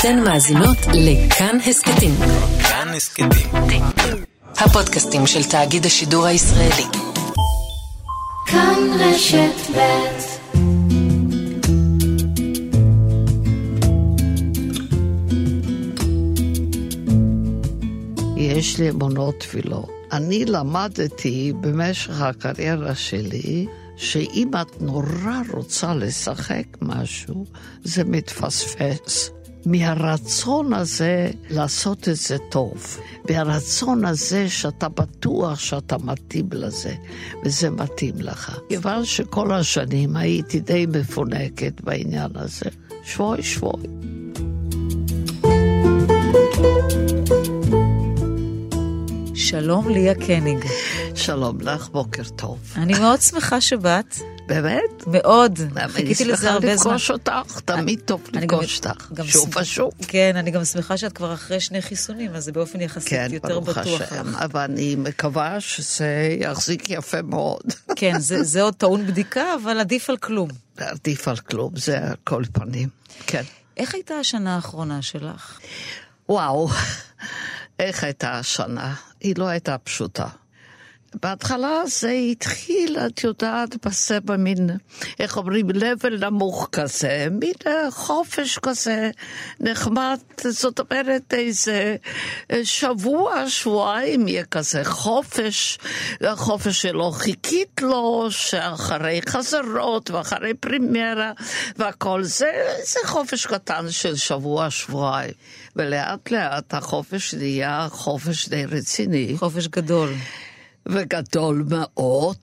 אתן מאזינות לכאן הסכתים. כאן הסכתים. הפודקאסטים של תאגיד השידור הישראלי. כאן רשת ב' יש לי אמונות ולא. אני למדתי במשך הקריירה שלי, שאם את נורא רוצה לשחק משהו, זה מתפספס. מהרצון הזה לעשות את זה טוב, מהרצון הזה שאתה בטוח שאתה מתאים לזה, וזה מתאים לך. כיוון שכל השנים הייתי די מפונקת בעניין הזה, שבוי שבוי. שלום, ליה קניג. שלום לך, בוקר טוב. אני מאוד שמחה שבאת. באמת? מאוד. חיכיתי אני לזה הרבה זמן. שמחה לפגוש אותך, תמיד טוב אני לפגוש אותך. שוב ושוב. כן, אני גם שמחה שאת כבר אחרי שני חיסונים, אז זה באופן יחסית כן, יותר ברוך בטוח. השם, לך. אבל אני מקווה שזה יחזיק יפה מאוד. כן, זה, עוד טעון בדיקה, אבל עדיף על כלום. עדיף על כלום, זה כל פנים. כן. איך הייתה השנה האחרונה שלך? וואו, איך הייתה השנה? היא לא הייתה פשוטה. בהתחלה זה התחיל, את יודעת, בזה במין, איך אומרים, level נמוך כזה, מין אה, חופש כזה נחמד, זאת אומרת איזה אה, שבוע, שבועיים יהיה כזה חופש, החופש שלא חיכית לו, שאחרי חזרות ואחרי פרימיירה והכל זה, זה חופש קטן של שבוע, שבועיים. ולאט לאט החופש נהיה חופש די רציני. חופש גדול. וגדול מאוד,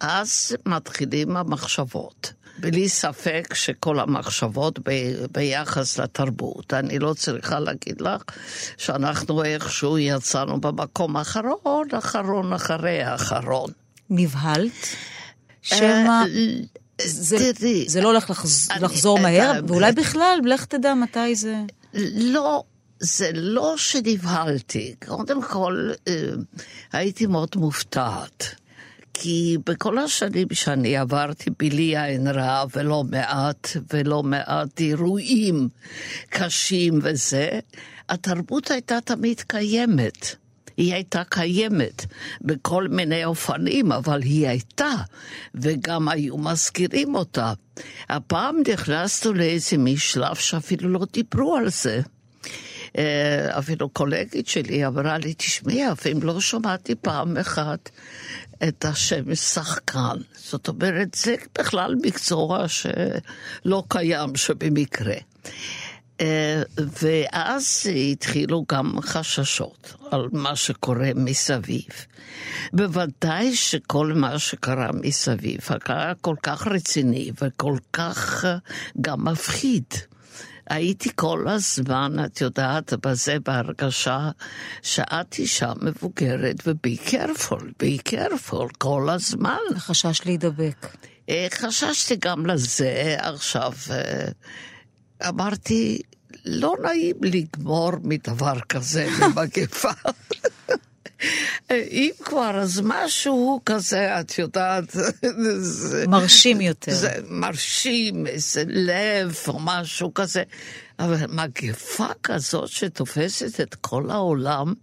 ואז מתחילים המחשבות. בלי ספק שכל המחשבות ב- ביחס לתרבות. אני לא צריכה להגיד לך שאנחנו איכשהו יצאנו במקום האחרון, אחרון אחרי האחרון. נבהלת? שמא אה, זה, תראי, זה לא הולך לחז, אני- לחזור את מהר, ה- ואולי בכלל, לך תדע מתי זה... לא, זה לא שנבהלתי. קודם כל, אה, הייתי מאוד מופתעת. כי בכל השנים שאני עברתי בלי עין רע ולא מעט, ולא מעט אירועים קשים וזה, התרבות הייתה תמיד קיימת. היא הייתה קיימת בכל מיני אופנים, אבל היא הייתה, וגם היו מזכירים אותה. הפעם נכנסנו לאיזה משלב שאפילו לא דיברו על זה. אה, אפילו קולגית שלי אמרה לי, תשמעי, אפילו לא שמעתי פעם אחת את השם שחקן. זאת אומרת, זה בכלל מקצוע שלא קיים שבמקרה. אה, ואז התחילו גם חששות על מה שקורה מסביב. בוודאי שכל מה שקרה מסביב היה כל כך רציני וכל כך אה, גם מפחיד. הייתי כל הזמן, את יודעת, בזה בהרגשה שאת אישה מבוגרת ובי קרפול, בי קרפול, כל הזמן. חשש להידבק. אה, חששתי גם לזה עכשיו. אה, אמרתי, לא נעים לגמור מדבר כזה, ממגפה. אם כבר, אז משהו כזה, את יודעת, זה- מרשים יותר. זה מרשים, איזה לב או משהו כזה. אבל מגפה כזאת שתופסת את כל העולם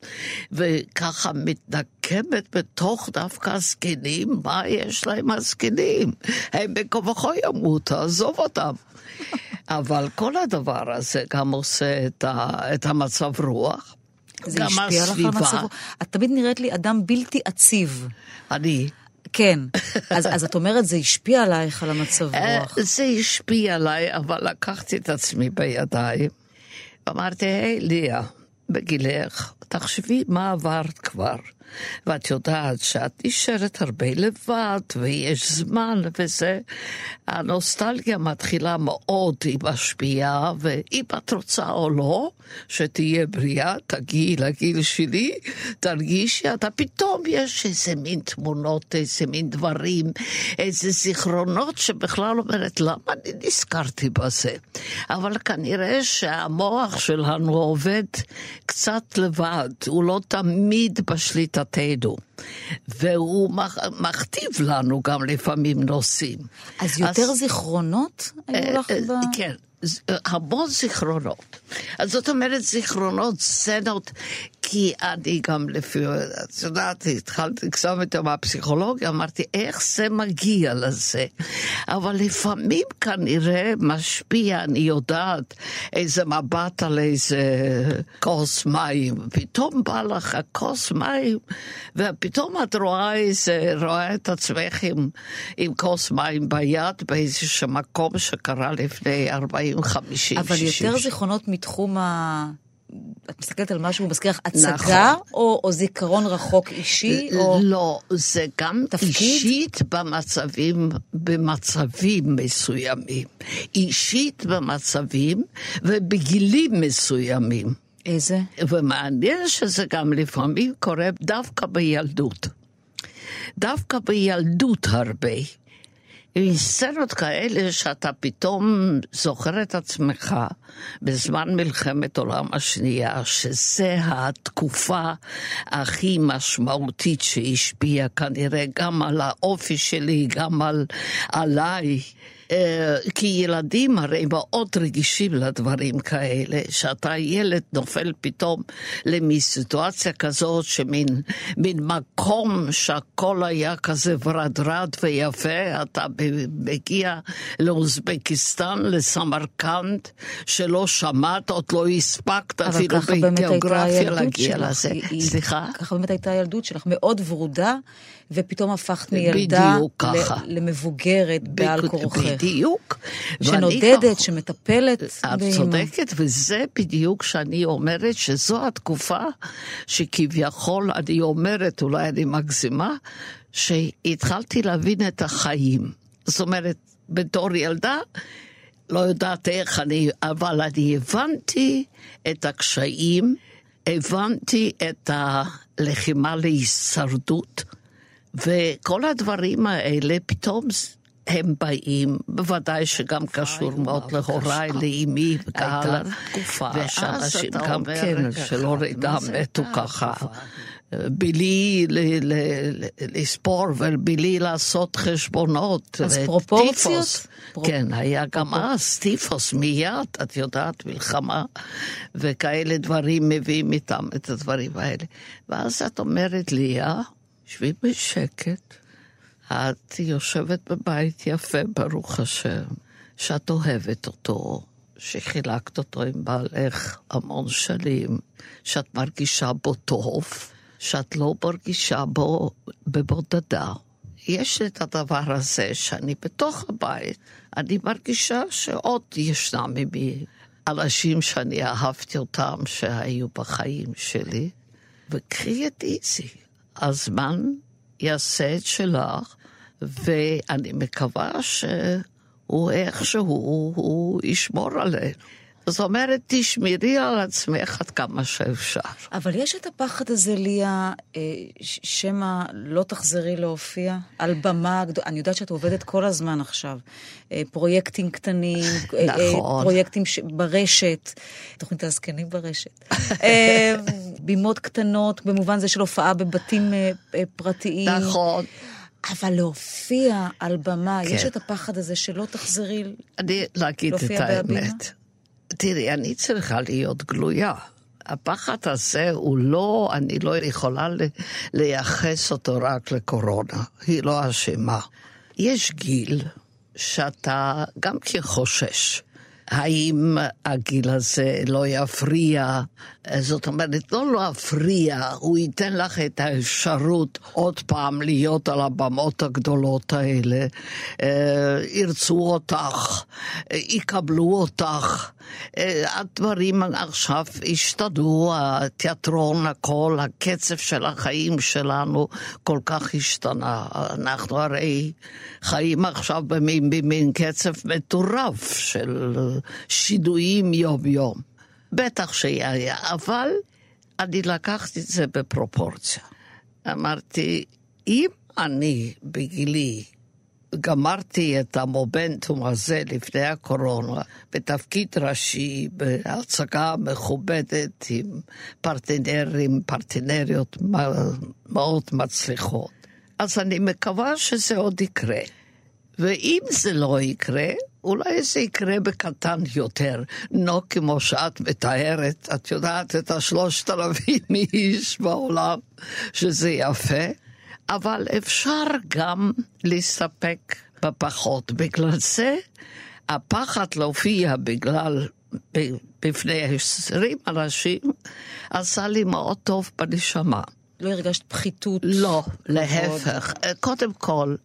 וככה מתנקמת בתוך דווקא הזקנים, מה יש להם הזקנים? הם וכה ימותו, עזוב אותם. אבל כל הדבר הזה גם עושה את, ה, את המצב רוח. זה השפיע לך על הסביבה. מצב... את תמיד נראית לי אדם בלתי עציב. אני, כן. אז, אז את אומרת, זה השפיע עלייך על המצב אה, רוח. זה השפיע עליי, אבל לקחתי את עצמי בידיים. אמרתי, היי, ליה, בגילך, תחשבי מה עברת כבר. ואת יודעת שאת נשארת הרבה לבד, ויש זמן וזה. הנוסטלגיה מתחילה מאוד, היא משפיעה, ואם את רוצה או לא, שתהיה בריאה, תגיעי לגיל שלי, תרגישי, אתה פתאום יש איזה מין תמונות, איזה מין דברים, איזה זיכרונות שבכלל אומרת, למה אני נזכרתי בזה? אבל כנראה שהמוח שלנו עובד קצת לבד, הוא לא תמיד בשליטתנו. והוא מח- מכתיב לנו גם לפעמים נושאים. אז יותר זיכרונות היו לך ב... כן, המון זיכרונות. אז זאת אומרת, זיכרונות, סצנות, כי אני גם לפי, את יודעת, התחלתי קצת יותר מהפסיכולוגיה, אמרתי, איך זה מגיע לזה? אבל לפעמים כנראה משפיע, אני יודעת, איזה מבט על איזה כוס מים, פתאום בא לך הכוס מים, ופתאום את רואה איזה, רואה את עצמך עם כוס מים ביד באיזשהו מקום שקרה לפני 40, 50, אבל 60 יותר זיכרונות מתחום ה... את מסתכלת על משהו, מזכיר לך הצגה, נכון. או, או זיכרון רחוק אישי, או... לא, זה גם תפקיד? אישית במצבים, במצבים מסוימים. אישית במצבים ובגילים מסוימים. איזה? ומעניין שזה גם לפעמים קורה דווקא בילדות. דווקא בילדות הרבה. עם סצנות כאלה שאתה פתאום זוכר את עצמך בזמן מלחמת עולם השנייה, שזה התקופה הכי משמעותית שהשפיעה כנראה גם על האופי שלי, גם על, עליי. אה, כי ילדים הרי מאוד רגישים לדברים כאלה, שאתה ילד נופל פתאום למין סיטואציה כזאת שמין מין מקום שהכל היה כזה ורדרד ויפה, אתה מגיע לאוזבקיסטן, לסמרקנד, שלא שמעת, עוד לא הספקת אפילו בגיאוגרפיה להגיע שלך. לזה. היא- סליחה? ככה באמת הייתה הילדות שלך, מאוד ורודה, ופתאום הפכת מילדה. ל- למבוגרת בעל כורחך. בדיוק. שנודדת, ככה- שמטפלת את באמא. צודקת, וזה בדיוק שאני אומרת שזו התקופה שכביכול אני אומרת, אולי אני מגזימה, שהתחלתי להבין את החיים. זאת אומרת, בתור ילדה, לא יודעת איך אני, אבל אני הבנתי את הקשיים, הבנתי את הלחימה להישרדות, וכל הדברים האלה פתאום הם באים, בוודאי שגם קשור מאוד להוריי, לאימי. תקופה ואנשים גם כן, שלא זה מתו ככה. בלי לספור ובלי לעשות חשבונות. אז. פרופורציות? פרו- כן, היה גם אז טיפוס מיד, את יודעת, מלחמה, וכאלה דברים מביאים איתם את הדברים האלה. ואז את אומרת לי, אה, שבי בשקט, את יושבת בבית יפה, ברוך השם, שאת אוהבת אותו, שחילקת אותו עם בעלך המון שנים, שאת מרגישה בו טוב, שאת לא מרגישה בו בבודדה. יש את הדבר הזה שאני בתוך הבית, אני מרגישה שעוד ישנם ממי אנשים שאני אהבתי אותם, שהיו בחיים שלי, וקחי את איזי. הזמן יעשה את שלך, ואני מקווה שהוא איכשהו, הוא ישמור עלינו. זאת אומרת, תשמרי על עצמך עד כמה שאפשר. אבל יש את הפחד הזה, ליה, אה, שמא לא תחזרי להופיע על במה גדולה. אני יודעת שאת עובדת כל הזמן עכשיו. אה, פרויקטים קטנים, אה, נכון. פרויקטים ש- ברשת, תוכנית הזקנים ברשת. בימות קטנות, במובן זה של הופעה בבתים פרטיים. נכון. אבל להופיע על במה, כן. יש את הפחד הזה שלא תחזרי... אני, להגיד את להופיע בהבימה? האמת. תראי, אני צריכה להיות גלויה. הפחד הזה הוא לא, אני לא יכולה לייחס אותו רק לקורונה. היא לא אשמה. יש גיל שאתה גם כן חושש. האם הגיל הזה לא יפריע? זאת אומרת, לא להפריע, הוא ייתן לך את האפשרות עוד פעם להיות על הבמות הגדולות האלה. אה, ירצו אותך, אה, יקבלו אותך. אה, הדברים עכשיו השתנו, התיאטרון, הכל, הקצב של החיים שלנו כל כך השתנה. אנחנו הרי חיים עכשיו במין, במין קצב מטורף של שידועים יום-יום. בטח שהיה, אבל אני לקחתי את זה בפרופורציה. אמרתי, אם אני בגילי גמרתי את המומנטום הזה לפני הקורונה בתפקיד ראשי, בהצגה מכובדת עם פרטנרים, פרטנריות מאוד מצליחות. אז אני מקווה שזה עוד יקרה. ואם זה לא יקרה, אולי זה יקרה בקטן יותר, לא כמו שאת מתארת, את יודעת את השלושת אלפים איש בעולם, שזה יפה, אבל אפשר גם להסתפק בפחות. בגלל זה הפחד להופיע בגלל, בפני עשרים אנשים, עשה לי מאוד טוב בנשמה. לא הרגשת פחיתות? לא, להפך. קודם כל,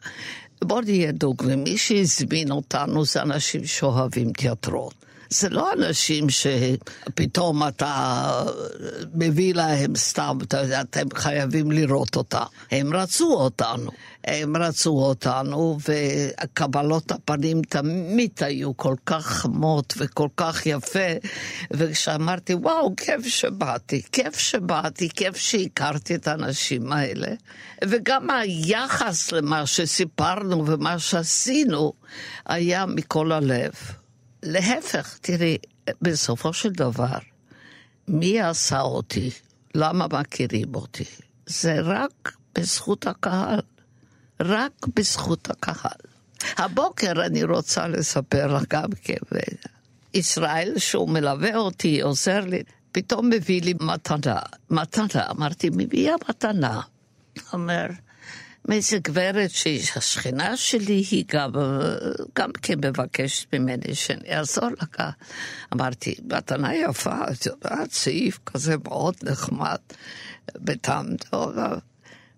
בוא נהיה דוגמים, מי שהזמין אותנו זה אנשים שאוהבים תיאטרון. זה לא אנשים שפתאום אתה מביא להם סתם, אתה יודע, אתם חייבים לראות אותה. הם רצו אותנו. הם רצו אותנו, וקבלות הפנים תמיד היו כל כך חמות וכל כך יפה, וכשאמרתי, וואו, כיף שבאתי, כיף שבאתי, כיף שהכרתי את האנשים האלה, וגם היחס למה שסיפרנו ומה שעשינו היה מכל הלב. להפך, תראי, בסופו של דבר, מי עשה אותי? למה מכירים אותי? זה רק בזכות הקהל. רק בזכות הקהל. הבוקר אני רוצה לספר לך גם כן, ישראל, שהוא מלווה אותי, עוזר לי, פתאום מביא לי מתנה. מתנה, אמרתי, מביאה מתנה. אומר, מאיזה גברת שהיא השכנה שלי, היא גם, גם כן מבקשת ממני שאני אעזור לה. אמרתי, מתנה יפה, את יודעת, סעיף כזה מאוד נחמד, בטעם טוב.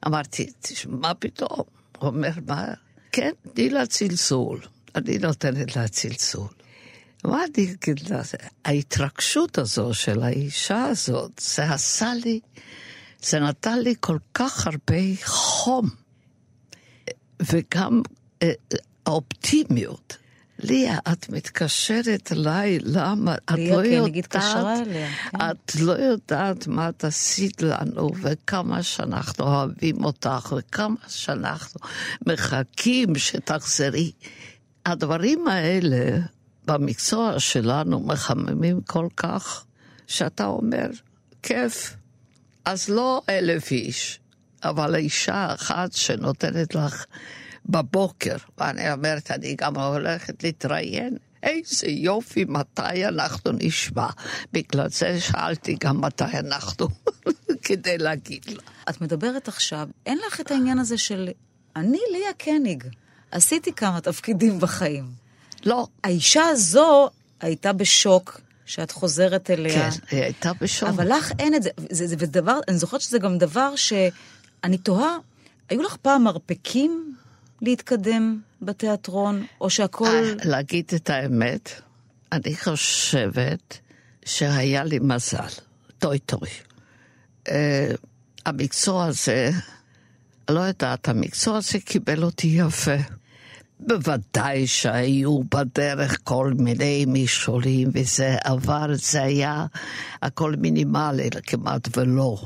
אמרתי, מה פתאום? הוא אומר, מה? כן, תני לה צלצול. אני נותנת לה צלצול. מה אני אגיד לה? ההתרגשות הזו של האישה הזאת, זה עשה לי, זה נתן לי כל כך הרבה חום. וגם אה, האופטימיות. ליה, את מתקשרת אליי, למה? את ליה, לא כן, יודעת, אליה, כן. את לא יודעת מה את עשית לנו, וכמה שאנחנו אוהבים אותך, וכמה שאנחנו מחכים שתחזרי. הדברים האלה במקצוע שלנו מחממים כל כך, שאתה אומר, כיף. אז לא אלף איש, אבל אישה אחת שנותנת לך בבוקר, ואני אומרת, אני גם הולכת להתראיין. איזה יופי, מתי אנחנו נשמע. בגלל זה שאלתי גם מתי אנחנו, כדי להגיד לה. את מדברת עכשיו, אין לך את העניין הזה של אני ליה קניג, עשיתי כמה תפקידים בחיים. לא. האישה הזו הייתה בשוק שאת חוזרת אליה. כן, היא הייתה בשוק. אבל לך אין את זה. זה, זה ודבר, אני זוכרת שזה גם דבר שאני תוהה, היו לך פעם מרפקים להתקדם בתיאטרון, או שהכל... אה, להגיד את האמת, אני חושבת שהיה לי מזל, טוי טוי. Uh, המקצוע הזה, לא יודעת, המקצוע הזה קיבל אותי יפה. בוודאי שהיו בדרך כל מיני מישורים וזה, אבל זה היה הכל מינימלי, כמעט ולא.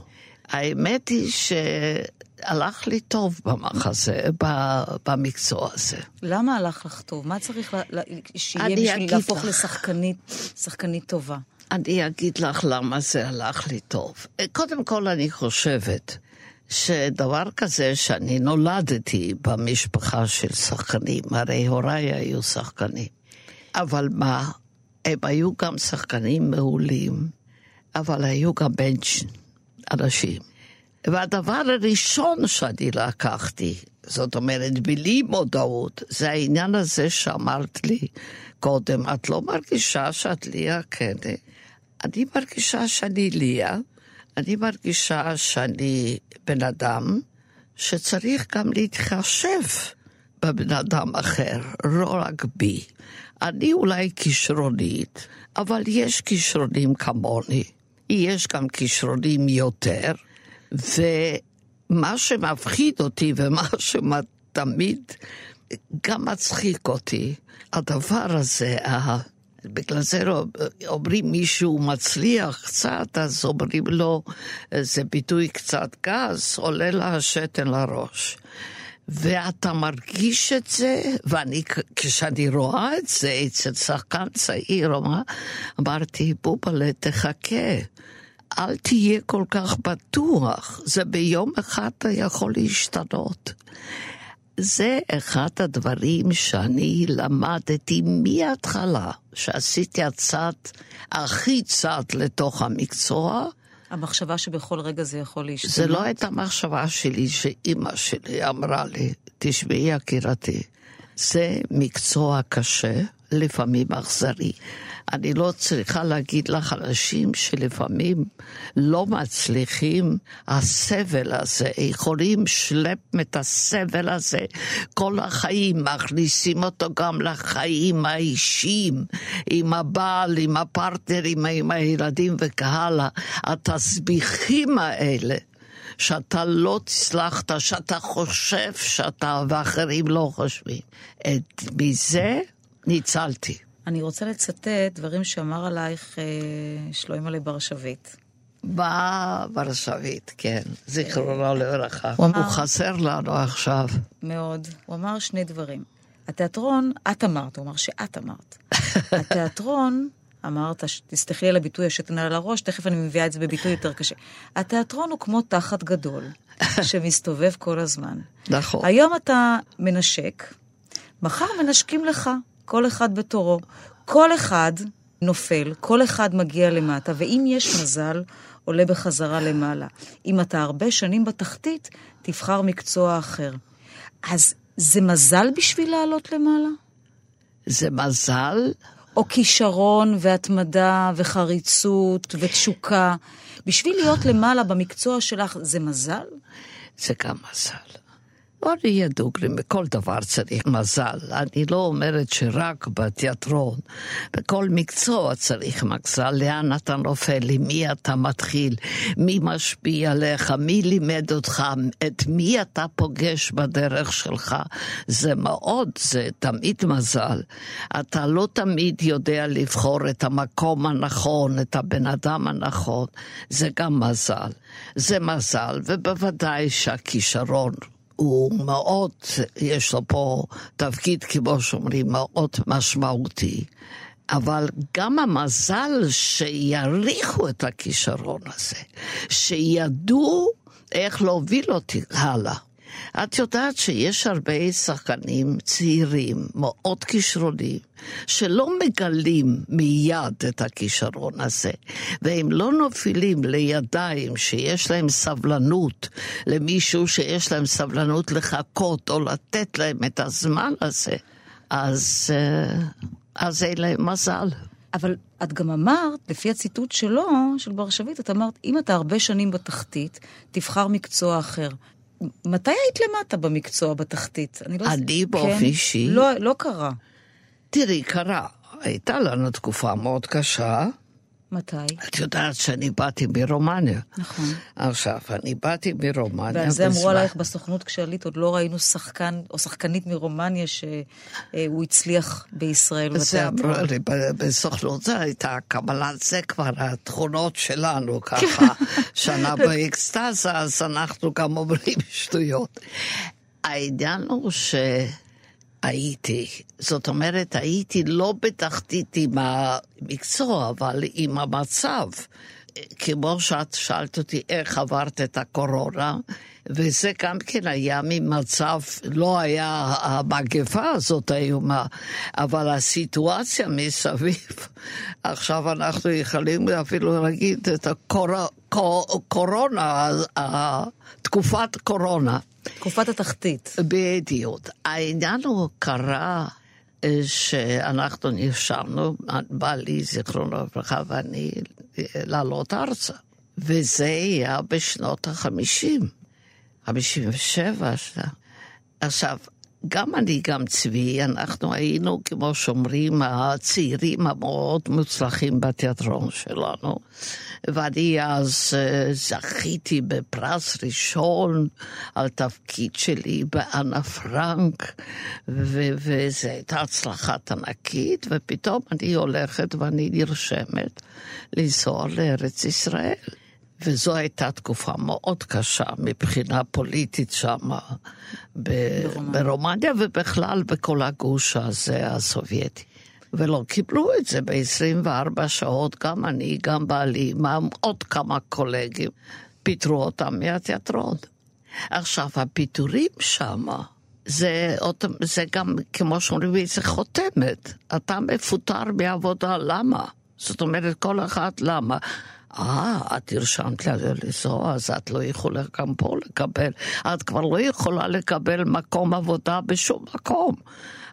האמת היא שהלך לי טוב במחזה, במקצוע הזה. למה הלך לך טוב? מה צריך לה, שיהיה בשביל להפוך לך. לשחקנית שחקנית טובה? אני אגיד לך למה זה הלך לי טוב. קודם כל, אני חושבת שדבר כזה שאני נולדתי במשפחה של שחקנים, הרי הוריי היו שחקנים. אבל מה, הם היו גם שחקנים מעולים, אבל היו גם בנץ' אנשים. והדבר הראשון שאני לקחתי, זאת אומרת, בלי מודעות, זה העניין הזה שאמרת לי קודם, את לא מרגישה שאת ליה קני? אני מרגישה שאני ליה, אני מרגישה שאני בן אדם שצריך גם להתחשב בבן אדם אחר, לא רק בי. אני אולי כישרונית, אבל יש כישרונים כמוני. יש גם כישרונים יותר, ומה שמפחיד אותי ומה שתמיד גם מצחיק אותי, הדבר הזה, בגלל זה אומרים מישהו מצליח קצת, אז אומרים לו, זה ביטוי קצת גס, עולה לה השתן לראש. ואתה מרגיש את זה, ואני, כשאני רואה את זה אצל שחקן צעיר, אמרתי, בובלה, תחכה. אל תהיה כל כך בטוח, זה ביום אחד יכול להשתנות. זה אחד הדברים שאני למדתי מההתחלה, שעשיתי הצד, הכי צד לתוך המקצוע. המחשבה שבכל רגע זה יכול להשתנות. זה לא הייתה מחשבה שלי, שאימא שלי אמרה לי, תשמעי יקירתי, זה מקצוע קשה, לפעמים אכזרי. אני לא צריכה להגיד לך אנשים שלפעמים לא מצליחים, הסבל הזה, יכולים שלפ את הסבל הזה כל החיים, מכניסים אותו גם לחיים האישיים, עם הבעל, עם הפרטנרים, עם הילדים וכהלאה. התסביכים האלה. שאתה לא הצלחת, שאתה חושב שאתה ואחרים לא חושבים. את, מזה ניצלתי. אני רוצה לצטט דברים שאמר עלייך אה, שלוימלה בר שביט. בר שביט, כן, זיכרונו לברכה. הוא הוא אמר- חסר לנו עכשיו. מאוד. הוא אמר שני דברים. התיאטרון, את אמרת, הוא אמר שאת אמרת. התיאטרון, אמרת, ש- תסלחי לי על הביטוי השתנה על הראש, תכף אני מביאה את זה בביטוי יותר קשה. התיאטרון הוא כמו תחת גדול, שמסתובב כל הזמן. נכון. היום אתה מנשק, מחר מנשקים לך, כל אחד בתורו. כל אחד נופל, כל אחד מגיע למטה, ואם יש מזל, עולה בחזרה למעלה. אם אתה הרבה שנים בתחתית, תבחר מקצוע אחר. אז זה מזל בשביל לעלות למעלה? זה מזל, או כישרון והתמדה וחריצות ותשוקה? בשביל להיות למעלה במקצוע שלך, זה מזל? זה גם מזל. בוא נהיה דוגלים, בכל דבר צריך מזל. אני לא אומרת שרק בתיאטרון, בכל מקצוע צריך מזל. לאן אתה נופל, עם מי אתה מתחיל, מי משפיע עליך, מי לימד אותך, את מי אתה פוגש בדרך שלך. זה מאוד, זה תמיד מזל. אתה לא תמיד יודע לבחור את המקום הנכון, את הבן אדם הנכון. זה גם מזל. זה מזל, ובוודאי שהכישרון הוא מאוד, יש לו פה תפקיד, כמו שאומרים, מאוד משמעותי. אבל גם המזל שיריחו את הכישרון הזה, שידעו איך להוביל אותי הלאה. את יודעת שיש הרבה שחקנים צעירים, מאוד כישרונים, שלא מגלים מיד את הכישרון הזה, והם לא נופלים לידיים שיש להם סבלנות, למישהו שיש להם סבלנות לחכות או לתת להם את הזמן הזה, אז, אה, אז אין להם מזל. אבל את גם אמרת, לפי הציטוט שלו, של בר שביט, את אמרת, אם אתה הרבה שנים בתחתית, תבחר מקצוע אחר. מתי היית למטה במקצוע בתחתית? אני, לא... אני באופן אישי? לא, לא קרה. תראי, קרה, הייתה לנו תקופה מאוד קשה. מתי? את יודעת שאני באתי מרומניה. נכון. עכשיו, אני באתי מרומניה ועל זה אמרו עלייך בסוכנות כשעלית, עוד לא ראינו שחקן או שחקנית מרומניה שהוא הצליח בישראל זה אמרו. לי בסוכנות, זה הייתה קבלת, זה כבר התכונות שלנו ככה. שנה באקסטזה, אז אנחנו גם אומרים שטויות. העניין הוא שהייתי, זאת אומרת, הייתי לא בתחתית עם המקצוע, אבל עם המצב. כמו שאת שאלת אותי איך עברת את הקורונה, וזה גם כן היה ממצב, לא היה המגפה הזאת איומה, אבל הסיטואציה מסביב, עכשיו אנחנו יכולים אפילו להגיד את הקורונה, תקופת קורונה. תקופת התחתית. בדיוק. העניין הוא קרה אה, שאנחנו נרשמנו, בעלי, זיכרונו לברכה, ואני, אה, לעלות ארצה. וזה היה בשנות החמישים, חמישים ושבע. עכשיו, גם אני, גם צבי, אנחנו היינו, כמו שאומרים, הצעירים המאוד מוצלחים בתיאטרון שלנו. ואני אז uh, זכיתי בפרס ראשון על תפקיד שלי באנה פרנק, ו- וזו הייתה הצלחת ענקית, ופתאום אני הולכת ואני נרשמת לנסוע לארץ ישראל. וזו הייתה תקופה מאוד קשה מבחינה פוליטית שם ברומניה. ברומניה ובכלל בכל הגוש הזה הסובייטי. ולא קיבלו את זה ב-24 שעות, גם אני, גם בעלי, עוד כמה קולגים, פיטרו אותם מהתיאטרון. עכשיו, הפיטורים שם, זה, זה גם, כמו שאומרים, זה חותמת. אתה מפוטר מעבודה, למה? זאת אומרת, כל אחד, למה? אה, את נרשמת לנסוע, אז את לא יכולה גם פה לקבל. את כבר לא יכולה לקבל מקום עבודה בשום מקום.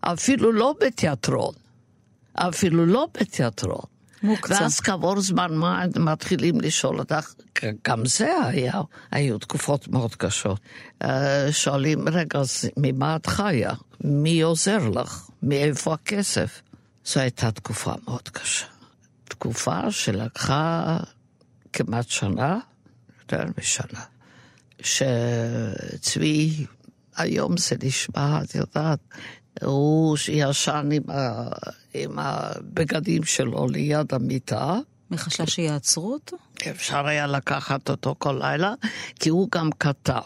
אפילו לא בתיאטרון. אפילו לא בתיאטרון. מוקצה. ואז כעבור זמן מה מתחילים לשאול אותך, גם זה היה, היו תקופות מאוד קשות. אה, שואלים, רגע, אז ממה את חיה? מי עוזר לך? מאיפה הכסף? זו הייתה תקופה מאוד קשה. תקופה שלקחה כמעט שנה, יותר משנה, שצבי, היום זה נשמע, את יודעת, הוא ישן עם, ה, עם הבגדים שלו ליד המיטה, מחשש שיעצרו אותו? אפשר היה לקחת אותו כל לילה, כי הוא גם כתב.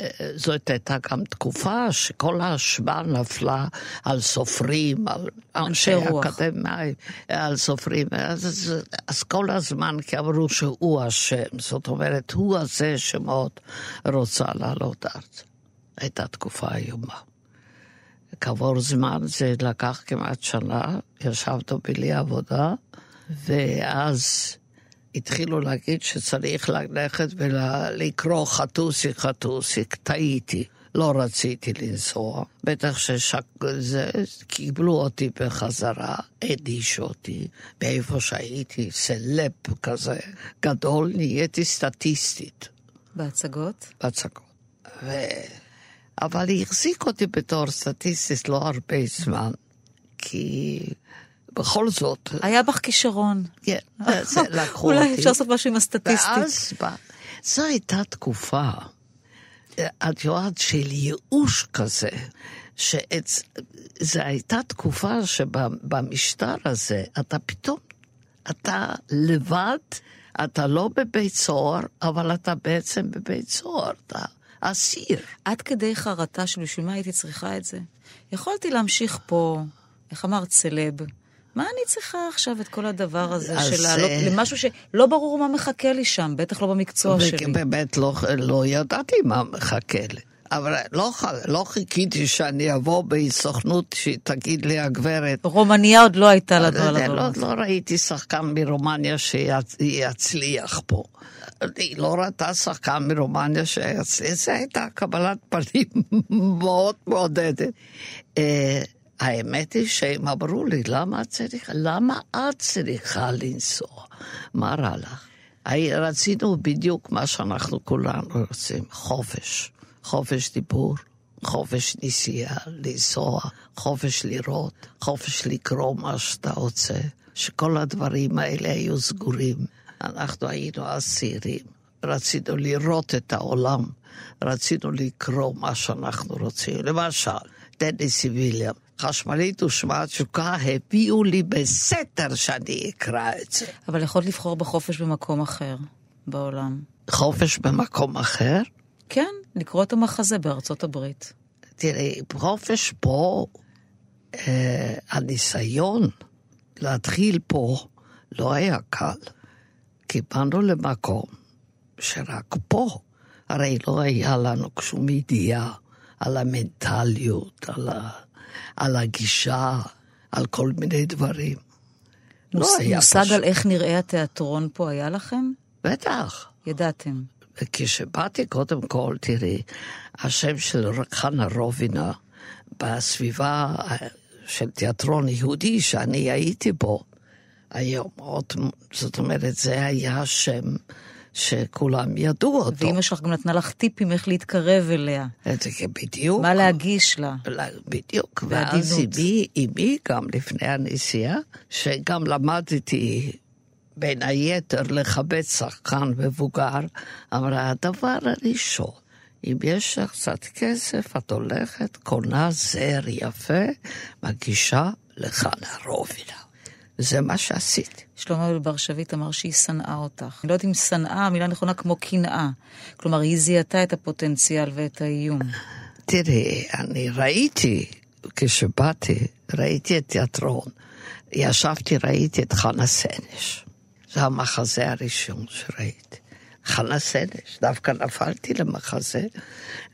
וזאת הייתה גם תקופה שכל האשמה נפלה על סופרים, על אנשי. אקדמאים, על סופרים. אז, אז, אז כל הזמן כי אמרו שהוא אשם, זאת אומרת, הוא הזה שמאוד רוצה לעלות ארצה. הייתה תקופה איומה. כעבור זמן, זה לקח כמעט שנה, ישבנו בלי עבודה, ואז התחילו להגיד שצריך ללכת ולקרוא חתוסי חתוסי, טעיתי. לא רציתי לנסוע, בטח שקיבלו אותי בחזרה, הענישו אותי, מאיפה שהייתי, סלב כזה גדול, נהייתי סטטיסטית. בהצגות? בהצגות. ו... אבל היא החזיקה אותי בתור סטטיסטית לא הרבה זמן, כי בכל זאת, היה בך כישרון. כן, זה לקחו אולי אותי. אפשר לעשות משהו עם הסטטיסטית. ואז, בא- זו הייתה תקופה, את יודעת, של ייאוש כזה, שזו הייתה תקופה שבמשטר הזה, אתה פתאום, אתה לבד, אתה לא בבית סוהר, אבל אתה בעצם בבית סוהר, אתה אסיר. עד כדי חרטה של בשביל מה הייתי צריכה את זה? יכולתי להמשיך פה, איך אמרת, סלב. מה אני צריכה עכשיו את כל הדבר הזה של לעלות אה, למשהו שלא ברור מה מחכה לי שם, בטח לא במקצוע שלי. ובאמת לא, לא ידעתי מה מחכה לי. אבל לא, לא חיכיתי שאני אבוא בסוכנות שתגיד לי הגברת. רומניה עוד לא הייתה לנו על לא, הבמה. לא ראיתי שחקן מרומניה שיצליח פה. היא לא ראתה שחקן מרומניה שיצליח, זו הייתה קבלת פנים מאוד מעודדת. האמת היא שהם אמרו לי, למה את צריכה, למה את צריכה לנסוע? מה רע לך? רצינו בדיוק מה שאנחנו כולנו רוצים, חופש. חופש דיבור, חופש נסיעה, לנסוע, חופש לראות, חופש לקרוא מה שאתה רוצה, שכל הדברים האלה היו סגורים. אנחנו היינו אז צעירים, רצינו לראות את העולם, רצינו לקרוא מה שאנחנו רוצים. למשל, דניס ויליאם, חשמלית ושמעת תשוקה, הביאו לי בסתר שאני אקרא את זה. אבל יכולת לבחור בחופש במקום אחר בעולם. חופש במקום אחר? כן, לקרוא את המחזה בארצות הברית. תראי, חופש פה, אה, הניסיון להתחיל פה לא היה קל. כי באנו למקום שרק פה, הרי לא היה לנו שום ידיעה על המנטליות, על, ה, על הגישה, על כל מיני דברים. לא מוס- היה מושג פשוט. על איך נראה התיאטרון פה היה לכם? בטח. ידעתם. וכשבאתי, קודם כל, תראי, השם של חנה רובינה בסביבה אה, של תיאטרון יהודי שאני הייתי בו, היום זאת אומרת, זה היה שם שכולם ידעו אותו. ואימא שלך גם נתנה לך טיפים איך להתקרב אליה. בדיוק. מה להגיש לה. בדיוק, ואז. אמי, אמי גם לפני הנסיעה, שגם למדתי בין היתר לכבד שחקן מבוגר, אמרה, הדבר הראשון, אם יש לך קצת כסף, את הולכת, קונה זר יפה, מגישה לחנה רובינה. זה מה שעשיתי. שלמה ברשבית אמר שהיא שנאה אותך. אני לא יודעת אם שנאה, המילה נכונה כמו קנאה. כלומר, היא זיהתה את הפוטנציאל ואת האיום. תראי, אני ראיתי, כשבאתי, ראיתי את תיאטרון. ישבתי, ראיתי את חנה סנש. זה המחזה הראשון שראיתי. חנה סנש, דווקא נפלתי למחזה,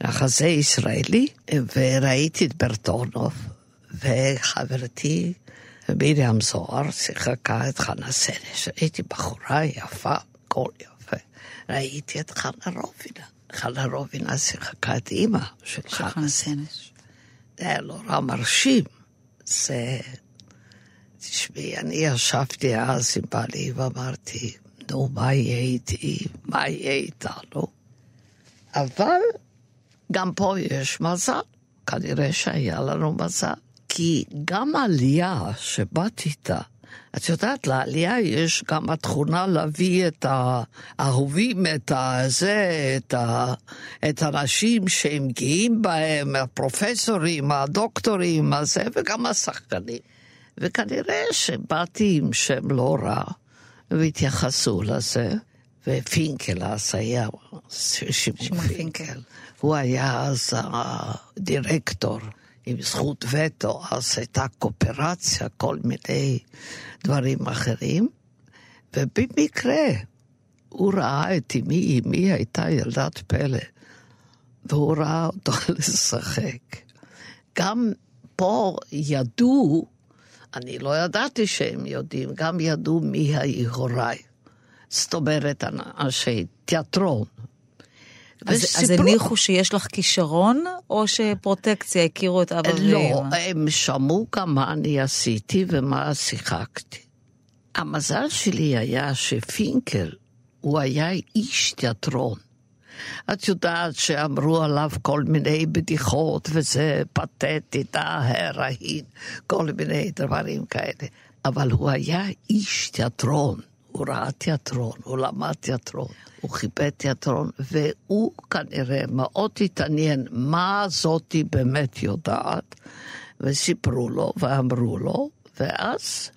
מחזה ישראלי, וראיתי את ברטונוב, וחברתי מרים זוהר שיחקה את חנה סנש. הייתי בחורה יפה, קול יפה. ראיתי את חנה רובינה. חנה רובינה שיחקה את אימא של חנה סנש. סנש. זה היה נורא מרשים. זה... תשמעי, אני ישבתי אז עם בעלי ואמרתי, נו, מה יהיה איתי? מה יהיה איתנו? אבל גם פה יש מזל. כנראה שהיה לנו מזל. כי גם העלייה שבאת איתה, את יודעת, לעלייה יש גם התכונה להביא את האהובים, את הזה, את, ה, את האנשים שהם גאים בהם, הפרופסורים, הדוקטורים, הזה, וגם השחקנים. וכנראה שבאתי עם שם לא רע, והתייחסו לזה, ופינקל אז היה, שמעון. פינקל, הוא היה אז הדירקטור. עם זכות וטו, אז הייתה קואופרציה, כל מיני דברים אחרים, ובמקרה הוא ראה את אמי, אמי הייתה ילדת פלא, והוא ראה אותו לשחק. גם פה ידעו, אני לא ידעתי שהם יודעים, גם ידעו מי היו הוריי. זאת אומרת, אנשי תיאטרון. אז, אז וסיפרו- הניחו שיש לך כישרון, או שפרוטקציה הכירו את אבא לא, ואמא? הם שמעו גם מה אני עשיתי ומה שיחקתי. המזל שלי היה שפינקל, הוא היה איש תיאטרון. את יודעת שאמרו עליו כל מיני בדיחות, וזה פתטית, ההרעין, כל מיני דברים כאלה. אבל הוא היה איש תיאטרון, הוא ראה תיאטרון, הוא למד תיאטרון, הוא כיבד תיאטרון, והוא כנראה מאוד התעניין מה זאתי באמת יודעת, וסיפרו לו ואמרו לו, ואז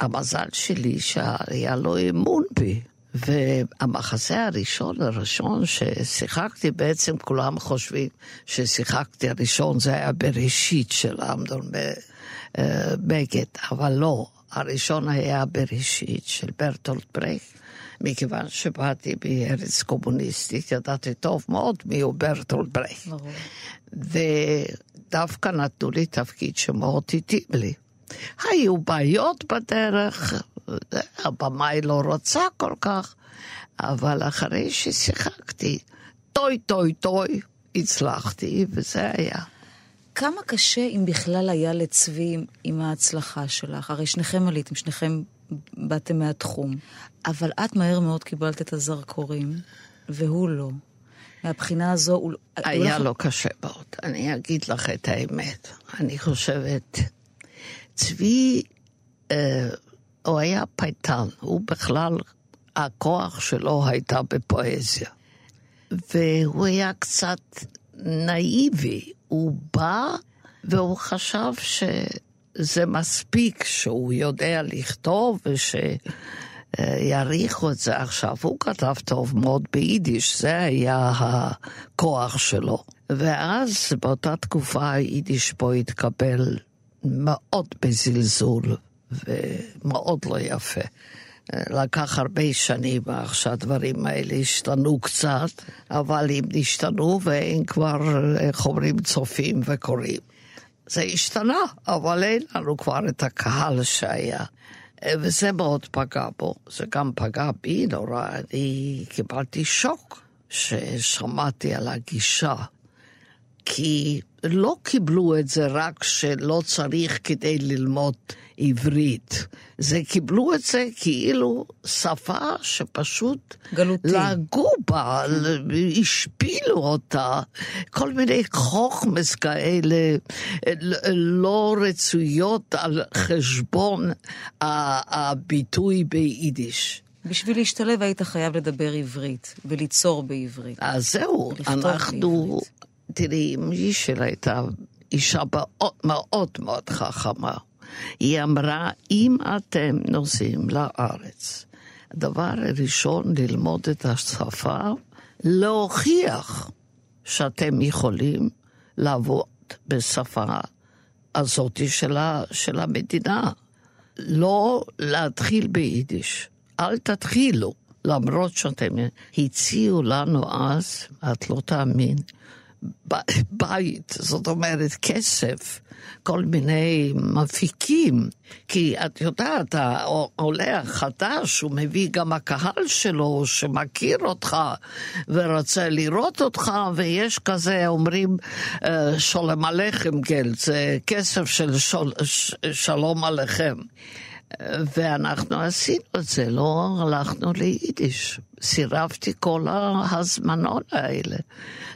המזל שלי שהיה לו אמון בי. והמחזה הראשון הראשון ששיחקתי, בעצם כולם חושבים ששיחקתי הראשון זה היה בראשית של אמדון אה, בגד, אבל לא, הראשון היה בראשית של ברטולד ברכט. מכיוון שבאתי מארץ קומוניסטית, ידעתי טוב מאוד מיהו ברטולד ברכט. ודווקא נתנו לי תפקיד שמאוד התאים לי. היו בעיות בדרך, הבמאי לא רצה כל כך, אבל אחרי ששיחקתי, טוי טוי טוי, הצלחתי, וזה היה. כמה קשה, אם בכלל, היה לצבי עם- עם ההצלחה שלך? הרי שניכם עליתם, שניכם באתם מהתחום. אבל את מהר מאוד קיבלת את הזרקורים, והוא לא. מהבחינה הזו, הוא... היה לו קשה מאוד. אני אגיד לך את האמת. אני חושבת, צבי, אה, הוא היה פייטן, הוא בכלל, הכוח שלו הייתה בפואזיה. והוא היה קצת נאיבי. הוא בא והוא חשב שזה מספיק שהוא יודע לכתוב ושיעריכו את זה עכשיו. הוא כתב טוב מאוד ביידיש, זה היה הכוח שלו. ואז באותה תקופה היידיש פה התקבל מאוד בזלזול ומאוד לא יפה. לקח הרבה שנים עד שהדברים האלה השתנו קצת, אבל הם השתנו והם כבר, איך אומרים, צופים וקוראים. זה השתנה, אבל אין לנו כבר את הקהל שהיה. וזה מאוד פגע בו, זה גם פגע בי נורא, אני קיבלתי שוק ששמעתי על הגישה. כי לא קיבלו את זה רק שלא צריך כדי ללמוד עברית. זה קיבלו את זה כאילו שפה שפשוט גלותי. לעגו בה, השפילו אותה, כל מיני חוכמס כאלה לא רצויות על חשבון הביטוי ביידיש. בשביל להשתלב היית חייב לדבר עברית, וליצור בעברית. אז זהו, אנחנו, בעברית. תראי, מישל הייתה אישה מאוד מאוד מאוד חכמה. היא אמרה, אם אתם נוסעים לארץ, הדבר הראשון ללמוד את השפה, להוכיח שאתם יכולים לעבוד בשפה הזאת של, ה, של המדינה. לא להתחיל ביידיש. אל תתחילו. למרות שאתם הציעו לנו אז, את לא תאמין, בית, זאת אומרת כסף, כל מיני מפיקים. כי את יודעת, העולה החדש, הוא מביא גם הקהל שלו שמכיר אותך ורוצה לראות אותך, ויש כזה, אומרים, אה, שולם עליכם, כן, זה כסף של של, שלום עליכם. ואנחנו עשינו את זה, לא הלכנו ליידיש. סירבתי כל ההזמנות האלה.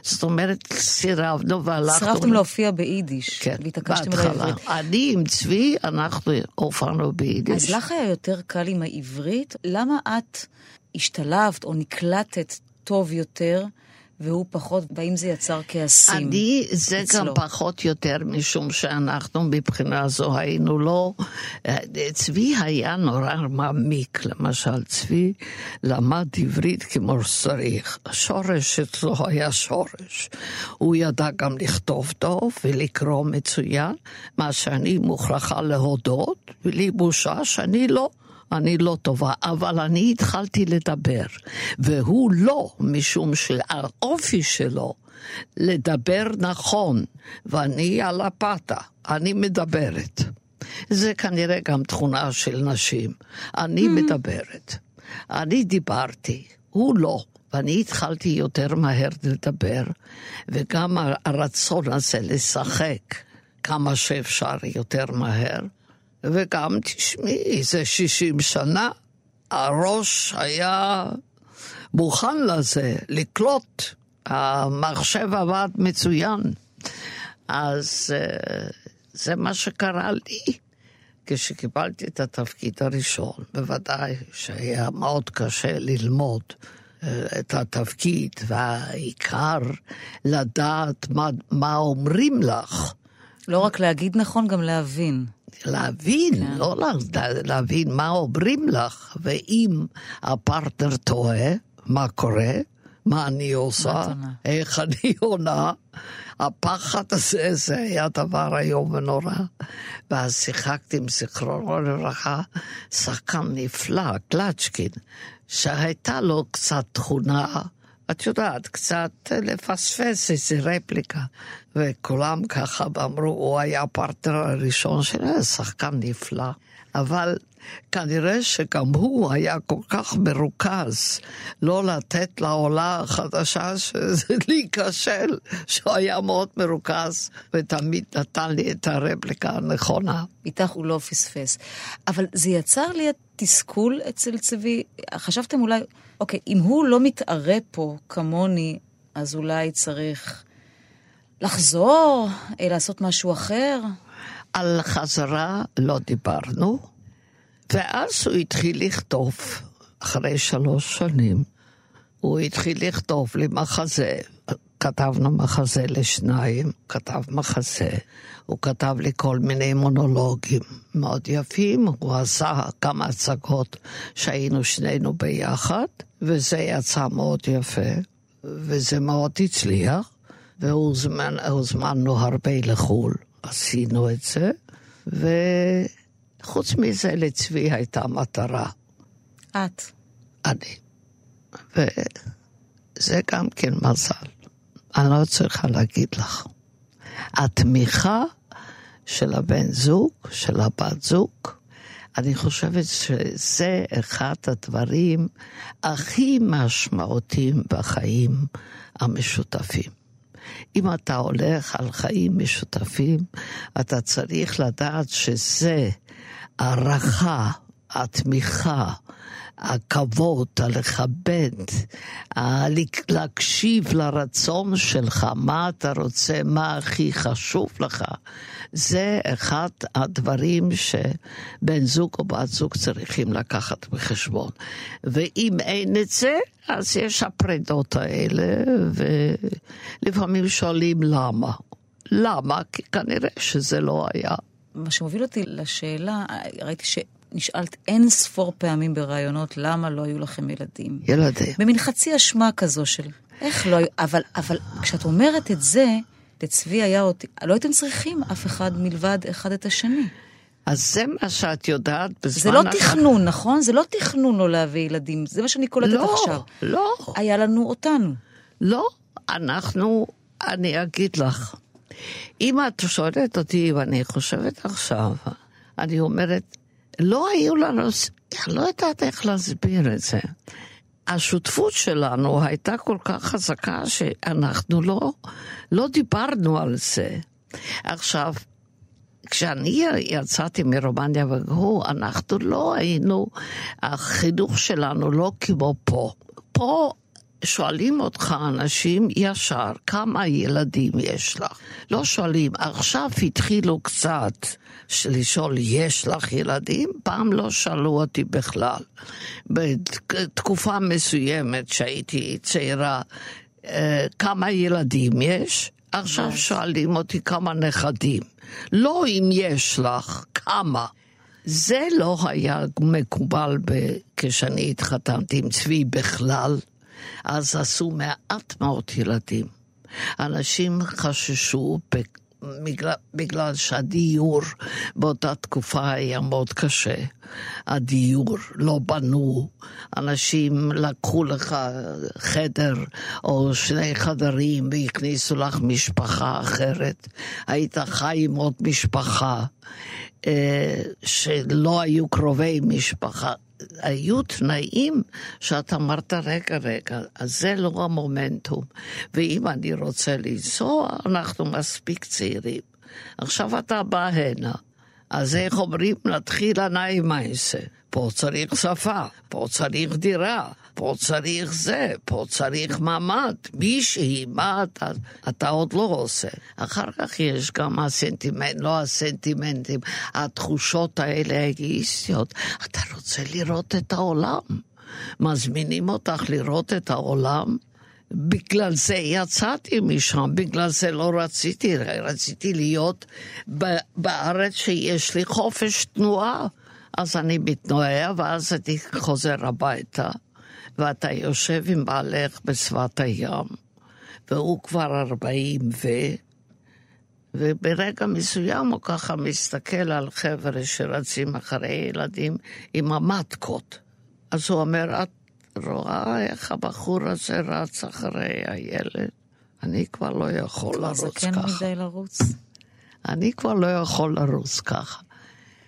זאת אומרת, סירבנו והלכנו... סירבתם להופיע ביידיש. כן, בהתחלה. אני עם צבי, אנחנו הופענו ביידיש. אז לך היה יותר קל עם העברית? למה את השתלבת או נקלטת טוב יותר, והוא פחות, והאם זה יצר כעסים אני, זה אצלו? גם פחות יותר, משום שאנחנו מבחינה זו היינו לא... צבי היה נורא מעמיק, למשל, צבי למד עברית כמו שצריך. השורש אצלו היה שורש. הוא ידע גם לכתוב טוב ולקרוא מצוין, מה שאני מוכרחה להודות, ולי בושה שאני לא. אני לא טובה, אבל אני התחלתי לדבר, והוא לא, משום שהאופי שלו לדבר נכון, ואני על הפתה, אני מדברת. זה כנראה גם תכונה של נשים. אני מדברת. אני דיברתי, הוא לא. ואני התחלתי יותר מהר לדבר, וגם הרצון הזה לשחק כמה שאפשר יותר מהר. וגם, תשמעי, זה 60 שנה, הראש היה מוכן לזה, לקלוט. המחשב עבד מצוין. אז אה, זה מה שקרה לי. כשקיבלתי את התפקיד הראשון, בוודאי שהיה מאוד קשה ללמוד אה, את התפקיד, והעיקר לדעת מה, מה אומרים לך. לא רק להגיד נכון, גם להבין. להבין, כן. לא לה, להבין מה אומרים לך, ואם הפרטנר טועה, מה קורה, מה אני עושה? איך אני עונה. הפחד הזה, זה היה דבר איום ונורא. ואז שיחקתי עם זיכרונו לברכה, שחקן נפלא, קלצ'קין, שהייתה לו קצת תכונה. את יודעת, קצת לפספס איזה רפליקה. וכולם ככה אמרו, הוא היה הפרטנר הראשון שלה, שחקן נפלא. אבל כנראה שגם הוא היה כל כך מרוכז לא לתת לעולה החדשה שזה להיכשל, שהוא היה מאוד מרוכז ותמיד נתן לי את הרפליקה הנכונה. איתך הוא לא פספס. אבל זה יצר לי תסכול אצל צבי. חשבתם אולי, אוקיי, אם הוא לא מתערה פה כמוני, אז אולי צריך לחזור, אה, לעשות משהו אחר? על חזרה לא דיברנו, ואז הוא התחיל לכתוב, אחרי שלוש שנים, הוא התחיל לכתוב לי מחזה. כתבנו מחזה לשניים, כתב מחזה, הוא כתב לי כל מיני מונולוגים מאוד יפים, הוא עשה כמה הצגות שהיינו שנינו ביחד, וזה יצא מאוד יפה, וזה מאוד הצליח, והוזמנו הרבה לחו"ל, עשינו את זה, וחוץ מזה לצבי הייתה מטרה, את. אני. וזה גם כן מזל. אני לא צריכה להגיד לך. התמיכה של הבן זוג, של הבת זוג, אני חושבת שזה אחד הדברים הכי משמעותיים בחיים המשותפים. אם אתה הולך על חיים משותפים, אתה צריך לדעת שזה הערכה, התמיכה, הכבוד, הלכבד, להקשיב לרצון שלך, מה אתה רוצה, מה הכי חשוב לך. זה אחד הדברים שבן זוג או בת זוג צריכים לקחת בחשבון. ואם אין את זה, אז יש הפרדות האלה, ולפעמים שואלים למה. למה? כי כנראה שזה לא היה. מה שמוביל אותי לשאלה, ראיתי שנשאלת אין ספור פעמים בראיונות למה לא היו לכם ילדים. ילדים. במין חצי אשמה כזו של איך לא היו, אבל, אבל כשאת אומרת את זה, לצבי היה אותי, לא הייתם צריכים אף אחד מלבד אחד את השני. אז זה מה שאת יודעת בזמן... זה לא אחר- תכנון, נכון? זה לא תכנון לא להביא ילדים, זה מה שאני קולטת לא, עכשיו. לא, היה לנו אותנו. לא. אנחנו, אני אגיד לך, אם את שואלת אותי, ואני חושבת עכשיו, אני אומרת, לא היו לנו, לא יודעת איך להסביר את זה. השותפות שלנו הייתה כל כך חזקה שאנחנו לא, לא דיברנו על זה. עכשיו, כשאני יצאתי מרומניה והוא, אנחנו לא היינו, החינוך שלנו לא כמו פה. פה שואלים אותך אנשים ישר, כמה ילדים יש לך? לא שואלים, עכשיו התחילו קצת לשאול, יש לך ילדים? פעם לא שאלו אותי בכלל. בתקופה מסוימת שהייתי צעירה, אה, כמה ילדים יש? עכשיו שואלים אותי כמה נכדים. לא אם יש לך, כמה. זה לא היה מקובל ב- כשאני התחתנתי עם צבי בכלל. אז עשו מעט מאוד ילדים. אנשים חששו בגלל, בגלל שהדיור באותה תקופה היה מאוד קשה. הדיור, לא בנו, אנשים לקחו לך חדר או שני חדרים והכניסו לך משפחה אחרת. היית חי עם עוד משפחה אה, שלא היו קרובי משפחה. היו תנאים שאת אמרת, רגע, רגע, אז זה לא המומנטום. ואם אני רוצה לנסוע, אנחנו מספיק צעירים. עכשיו אתה בא הנה, אז איך אומרים, נתחיל ענאי מייסה. פה צריך שפה, פה צריך דירה, פה צריך זה, פה צריך ממ"ד, מישהי, מה אתה, אתה עוד לא עושה. אחר כך יש גם הסנטימנט, לא הסנטימנטים, התחושות האלה האגאיסטיות. אתה רוצה לראות את העולם. מזמינים אותך לראות את העולם. בגלל זה יצאתי משם, בגלל זה לא רציתי, רציתי להיות בארץ שיש לי חופש תנועה. אז אני מתנועה, ואז אני חוזר הביתה, ואתה יושב עם בעלך בשפת הים, והוא כבר ארבעים ו... וברגע מסוים הוא ככה מסתכל על חבר'ה שרצים אחרי ילדים עם המטקות. אז הוא אומר, את רואה איך הבחור הזה רץ אחרי הילד? אני כבר לא יכול לרוץ ככה. מדי לרוץ. אני כבר לא יכול לרוץ ככה.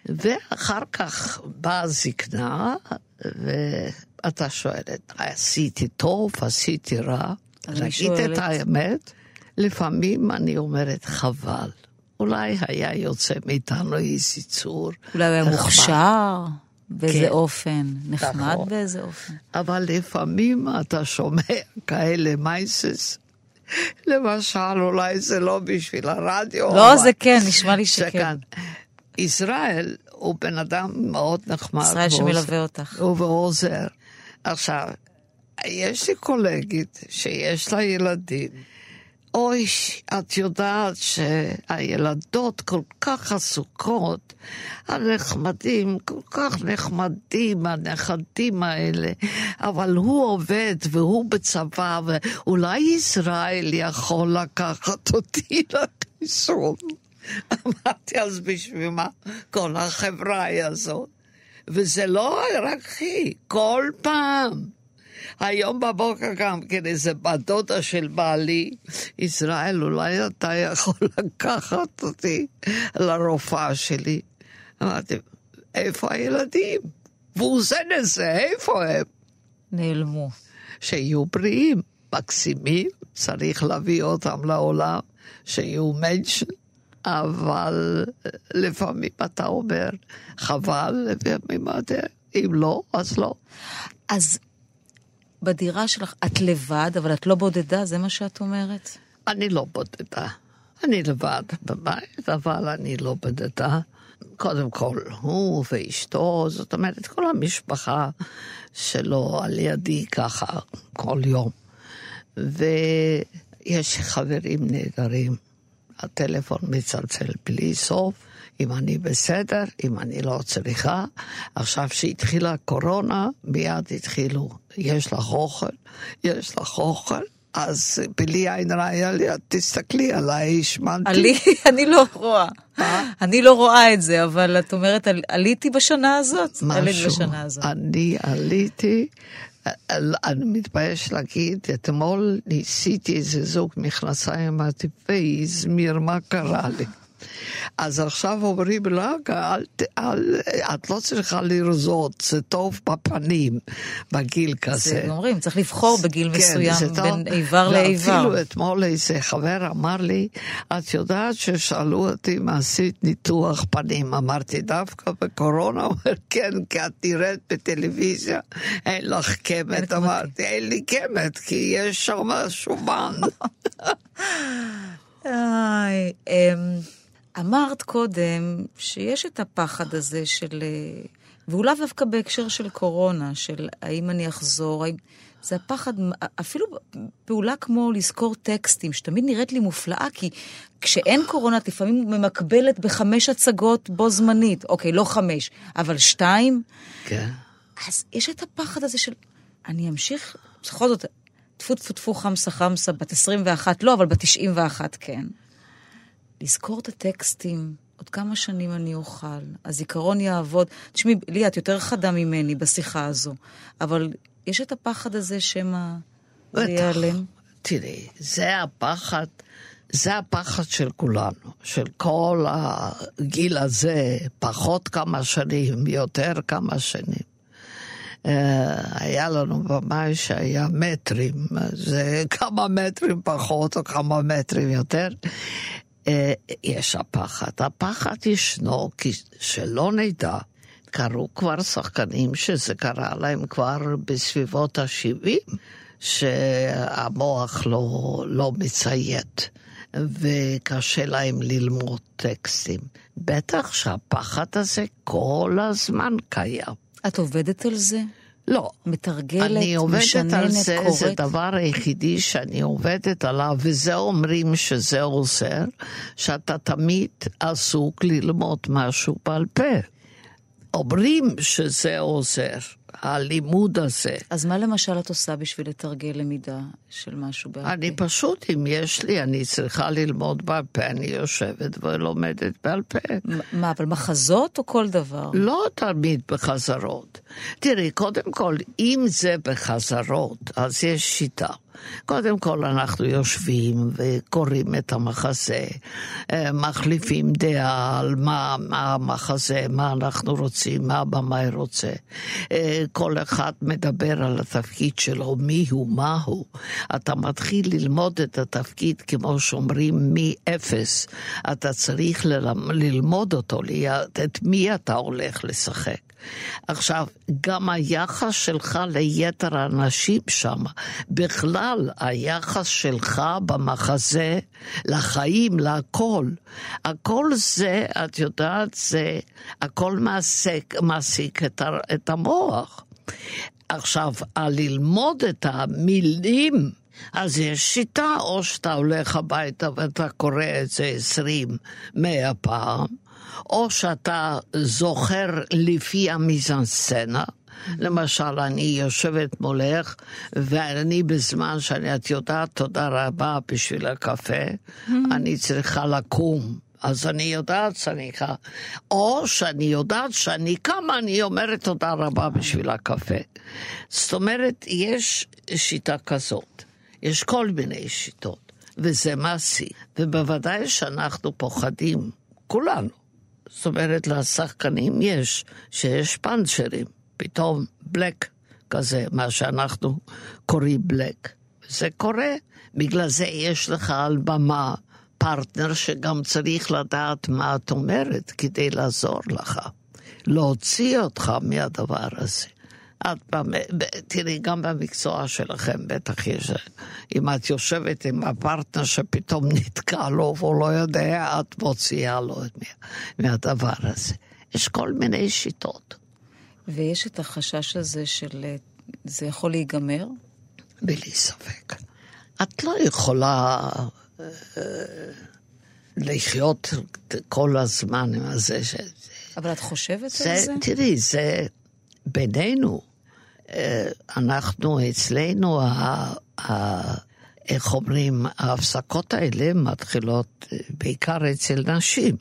ואחר כך באה הזקנה, ואתה שואלת, עשיתי טוב, עשיתי רע? להגיד את האמת, לפעמים אני אומרת, חבל. אולי היה יוצא מאיתנו איזה צור. אולי הוא היה. מוכשר באיזה כן. אופן, נחמד נכון. באיזה אופן. אבל לפעמים אתה שומע כאלה מייסס. למשל, אולי זה לא בשביל הרדיו. לא, אבל- זה כן, נשמע לי שכן. שכן. ישראל הוא בן אדם מאוד נחמד. ישראל ועוזר- שמלווה אותך. הוא ועוזר. עכשיו, יש לי קולגית שיש לה ילדים. אוי, את יודעת שהילדות כל כך עסוקות, הנחמדים, כל כך נחמדים, הנכדים האלה, אבל הוא עובד והוא בצבא, ואולי ישראל יכול לקחת אותי לחיסון. אמרתי, אז בשביל מה כל החברה הזאת? וזה לא רק היא, כל פעם. היום בבוקר גם כן איזה בת דודה של בעלי, ישראל, אולי אתה יכול לקחת אותי לרופאה שלי. אמרתי, איפה הילדים? והוא זה לזה, איפה הם? נעלמו. שיהיו בריאים, מקסימים, צריך להביא אותם לעולם, שיהיו מנשן, אבל לפעמים אתה אומר, חבל, לפעמים אתה, אם לא, אז לא. אז בדירה שלך את לבד, אבל את לא בודדה, זה מה שאת אומרת? אני לא בודדה. אני לבד בבית, אבל אני לא בודדה. קודם כל, הוא ואשתו, זאת אומרת, כל המשפחה שלו על ידי ככה כל יום. ויש חברים נהדרים. הטלפון מצלצל בלי סוף, אם אני בסדר, אם אני לא צריכה. עכשיו שהתחילה הקורונה, מיד התחילו, יש לך אוכל, יש לך אוכל. אז בלי עין רע היה לי, תסתכלי עליי, השמנתי. עלי, אני לא רואה. אני לא רואה את זה, אבל את אומרת, "על- עליתי בשנה הזאת? עלית משהו. בשנה הזאת. אני עליתי, אני מתבייש להגיד, אתמול ניסיתי איזה זוג מכנסיים, אמרתי, והזמיר, מה קרה לי? אז עכשיו אומרים לה, אל, אל, את לא צריכה לרזות, זה טוב בפנים, בגיל כזה. זה אומרים, צריך לבחור בגיל כן, מסוים זה טוב. בין איבר לאיבר. ואפילו אתמול איזה חבר אמר לי, את יודעת ששאלו אותי אם עשית ניתוח פנים. אמרתי, דווקא בקורונה? הוא אומר, כן, כי את נראית בטלוויזיה, אין לך קמת. אמרתי, אין לי קמת, כי יש שם שומן. איי, אמ, אמרת קודם שיש את הפחד הזה של... אה, והוא לאו דווקא בהקשר של קורונה, של האם אני אחזור, האם... זה הפחד, אפילו פעולה כמו לזכור טקסטים, שתמיד נראית לי מופלאה, כי כשאין קורונה את לפעמים ממקבלת בחמש הצגות בו זמנית. אוקיי, לא חמש, אבל שתיים. כן. אז יש את הפחד הזה של, אני אמשיך, בכל זאת, טפו טפו טפו חמסה חמסה, בת 21, לא, אבל בת 91 כן. לזכור את הטקסטים, עוד כמה שנים אני אוכל, הזיכרון יעבוד. תשמעי, לי, את יותר חדה ממני בשיחה הזו, אבל יש את הפחד הזה שמא זה. ייעלם. תראי, זה הפחד, זה הפחד של כולנו, של כל הגיל הזה, פחות כמה שנים, יותר כמה שנים. אה, היה לנו במאי שהיה מטרים, זה כמה מטרים פחות או כמה מטרים יותר. אה, יש הפחד. הפחד ישנו, כי שלא נדע, קרו כבר שחקנים שזה קרה להם כבר בסביבות ה-70, שהמוח לא, לא מציית, וקשה להם ללמוד טקסטים. בטח שהפחד הזה כל הזמן קיים. את עובדת על זה? לא. מתרגלת, אני עובדת משננת, על זה, קוראת? זה הדבר היחידי שאני עובדת עליו, וזה אומרים שזה עוזר, שאתה תמיד עסוק ללמוד משהו בעל פה. אומרים שזה עוזר, הלימוד הזה. אז מה למשל את עושה בשביל לתרגל למידה של משהו בעל פה? אני פשוט, אם יש לי, אני צריכה ללמוד בעל פה, אני יושבת ולומדת בעל פה. מה, אבל מחזות או כל דבר? לא תמיד בחזרות. תראי, קודם כל, אם זה בחזרות, אז יש שיטה. קודם כל אנחנו יושבים וקוראים את המחזה, אה, מחליפים דעה על מה, מה המחזה, מה אנחנו רוצים, מה הבמאי רוצה. אה, כל אחד מדבר על התפקיד שלו, מי הוא, מה הוא. אתה מתחיל ללמוד את התפקיד, כמו שאומרים, מאפס. אתה צריך ללמ- ללמוד אותו, את מי אתה הולך לשחק. עכשיו, גם היחס שלך ליתר האנשים שם, בכלל היחס שלך במחזה, לחיים, להכל, הכל זה, את יודעת, זה, הכל מעסיק, מעסיק את, את המוח. עכשיו, על ללמוד את המילים, אז יש שיטה, או שאתה הולך הביתה ואתה קורא את זה עשרים, מאה פעם, או שאתה זוכר לפי המיזנסצנה. למשל, אני יושבת מולך, ואני בזמן שאני, את יודעת, תודה רבה בשביל הקפה, אני צריכה לקום. אז אני יודעת שאני קמה, או שאני יודעת שאני קמה, אני אומרת תודה רבה בשביל הקפה. זאת אומרת, יש שיטה כזאת, יש כל מיני שיטות, וזה מעשי, ובוודאי שאנחנו פוחדים, כולנו. זאת אומרת, לשחקנים יש, שיש פאנצ'רים, פתאום בלק כזה, מה שאנחנו קוראים בלק. זה קורה, בגלל זה יש לך על במה פרטנר שגם צריך לדעת מה את אומרת כדי לעזור לך, להוציא אותך מהדבר הזה. את, תראי, גם במקצוע שלכם בטח יש, אם את יושבת עם הפרטנר שפתאום נתקע לו והוא לא יודע, את מוציאה לו מה, מהדבר הזה. יש כל מיני שיטות, ויש את החשש הזה של זה יכול להיגמר? בלי ספק. את לא יכולה אה, לחיות כל הזמן עם הזה. ש... אבל את חושבת זה, על זה? תראי, זה בינינו. אנחנו, אצלנו, איך אומרים, ההפסקות האלה מתחילות אה, בעיקר אצל נשים.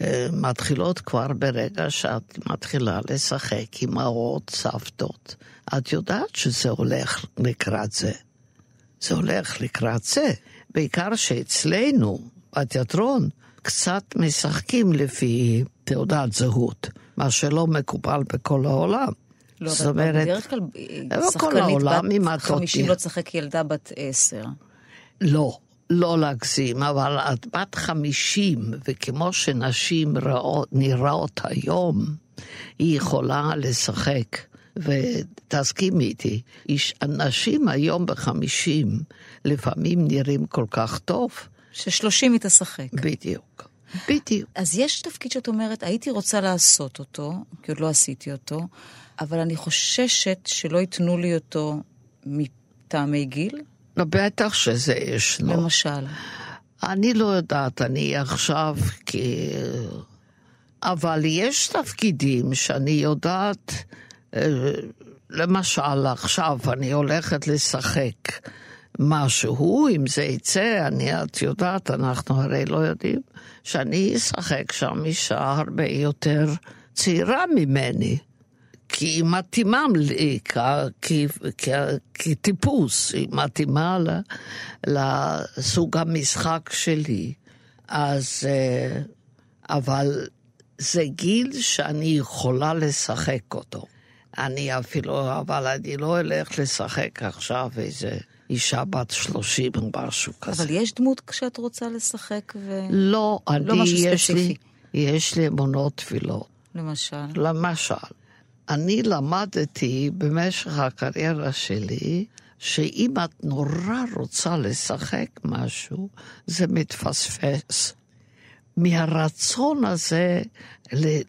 אה, מתחילות כבר ברגע שאת מתחילה לשחק עם האורות סבתות. את יודעת שזה הולך לקראת זה. זה הולך לקראת זה. בעיקר שאצלנו, בתיאטרון, קצת משחקים לפי תעודת זהות, מה שלא מקובל בכל העולם. לא, זאת אומרת, בדרך כלל לא כל שחקנית בת את 50 אותי. לא תשחק ילדה בת 10. לא, לא להגזים, אבל את בת חמישים, וכמו שנשים ראות, נראות היום, היא יכולה לשחק. ותסכימי איתי, אנשים היום בחמישים לפעמים נראים כל כך טוב. ש-30 היא תשחק. בדיוק. בדיוק. אז יש תפקיד שאת אומרת, הייתי רוצה לעשות אותו, כי עוד לא עשיתי אותו, אבל אני חוששת שלא ייתנו לי אותו מטעמי גיל, לא, בטח שזה ישנו. למשל. אני לא יודעת, אני עכשיו כי... אבל יש תפקידים שאני יודעת, אה, למשל עכשיו אני הולכת לשחק משהו, אם זה יצא, אני, את יודעת, אנחנו הרי לא יודעים, שאני אשחק שם אישה הרבה יותר צעירה ממני. כי היא מתאימה לי כטיפוס, היא מתאימה לסוג המשחק שלי. אז, אה, אבל זה גיל שאני יכולה לשחק אותו. אני אפילו, אבל אני לא אלך לשחק עכשיו איזה אישה בת 30 או משהו כזה. אבל יש דמות כשאת רוצה לשחק, ו... לא, אני, משהו יש לי, ספציפי. יש לי אמונות תפילות. למשל. למשל, אני למדתי במשך הקריירה שלי, שאם את נורא רוצה לשחק משהו, זה מתפספס. מהרצון הזה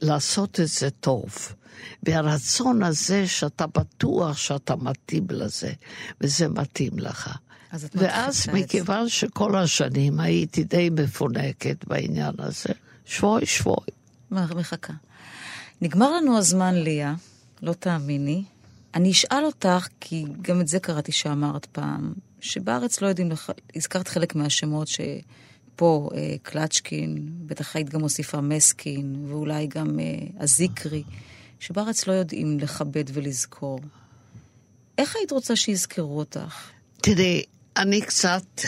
לעשות את זה טוב, והרצון הזה שאתה בטוח שאתה מתאים לזה, וזה מתאים לך. ואז את זה. מכיוון שכל השנים הייתי די מפונקת בעניין הזה, שבוי שבוי. מחכה. נגמר לנו הזמן, ליה, לא תאמיני. אני אשאל אותך, כי גם את זה קראתי שאמרת פעם, שבארץ לא יודעים, לח... הזכרת חלק מהשמות שפה, אה, קלצ'קין, בטח היית גם מוסיפה מסקין, ואולי גם אה, הזיקרי, שבארץ לא יודעים לכבד ולזכור. איך היית רוצה שיזכרו אותך? תראי, אני קצת,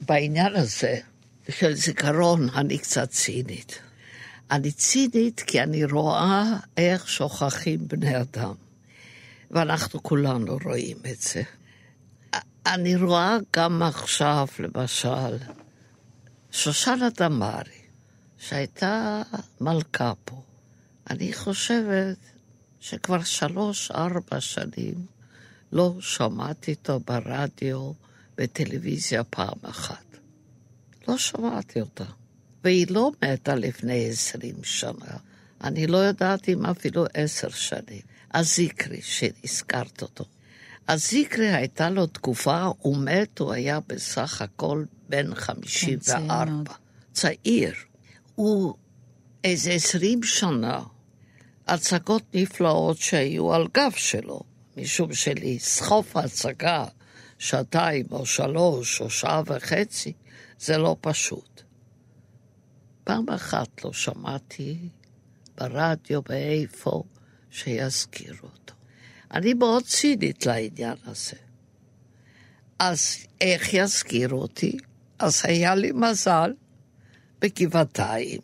בעניין הזה של זיכרון, אני קצת צינית. אני צינית כי אני רואה איך שוכחים בני אדם. ואנחנו כולנו רואים את זה. אני רואה גם עכשיו, למשל, שושנה דמארי, שהייתה מלכה פה. אני חושבת שכבר שלוש-ארבע שנים לא שמעתי אותו ברדיו, בטלוויזיה פעם אחת. לא שמעתי אותה. והיא לא מתה לפני עשרים שנה. אני לא יודעת אם אפילו עשר שנים. הזיקרי, שהזכרת אותו. הזיקרי הייתה לו תקופה, הוא מת, הוא היה בסך הכל בן 54. מאוד. צעיר. הוא איזה עשרים שנה, הצגות נפלאות שהיו על גב שלו, משום שלסחוף הצגה שעתיים או שלוש או שעה וחצי, זה לא פשוט. פעם אחת לא שמעתי ברדיו באיפה שיזכירו אותו. אני מאוד צינית לעניין הזה. אז איך יזכירו אותי? אז היה לי מזל בגבעתיים.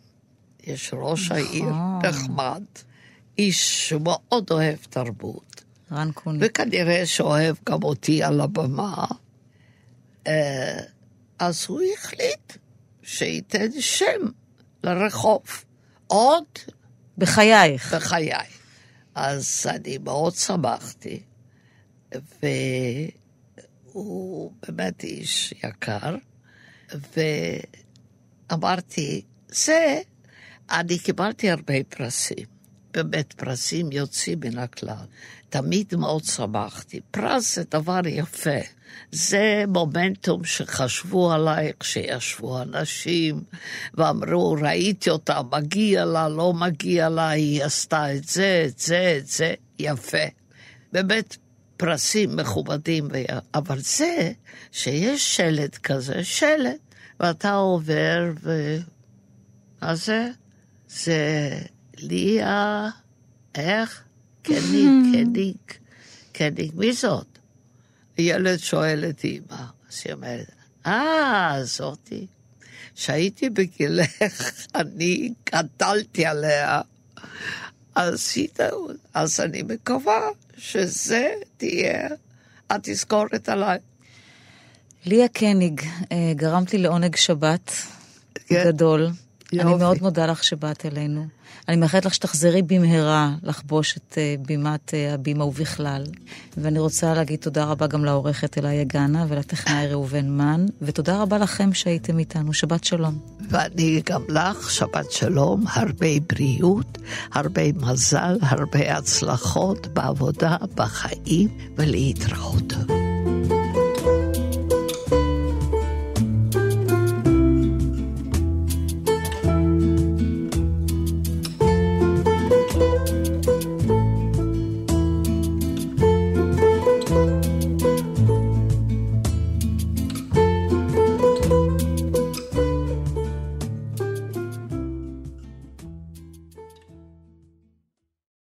יש ראש העיר נחמד, איש שמאוד אוהב תרבות, רן קוני. וכנראה שאוהב גם אותי על הבמה. אה, אז הוא החליט שייתן שם לרחוב. עוד בחייך. בחיי. אז אני מאוד שמחתי, והוא באמת איש יקר, ואמרתי, זה, אני קיבלתי הרבה פרסים, באמת פרסים יוצאים מן הכלל. תמיד מאוד שמחתי. פרס זה דבר יפה. זה מומנטום שחשבו עליי כשישבו אנשים ואמרו, ראיתי אותה, מגיע לה, לא מגיע לה, היא עשתה את זה, את זה, את זה, יפה. באמת, פרסים מכובדים, אבל זה שיש שלט כזה, שלט, ואתה עובר, ו... מה זה? זה ליה, איך? קניג, קניג, קניג, מי זאת? הילד שואל את אימא, אז היא אומרת, אה, זאתי. כשהייתי בגילך, אני גדלתי עליה. אז, אז אני מקווה שזה תהיה התזכורת עליי. ליה קניג, אה, גרמת לי לעונג שבת כן. גדול. אני יופי. מאוד מודה לך שבאת אלינו. אני מאחלת לך שתחזרי במהרה לחבוש את אה, בימת אה, הבימה ובכלל. ואני רוצה להגיד תודה רבה גם לעורכת אליה גאנה ולטכנאי ראובן מן, ותודה רבה לכם שהייתם איתנו. שבת שלום. ואני גם לך, שבת שלום, הרבה בריאות, הרבה מזל, הרבה הצלחות בעבודה, בחיים, ולהתראות.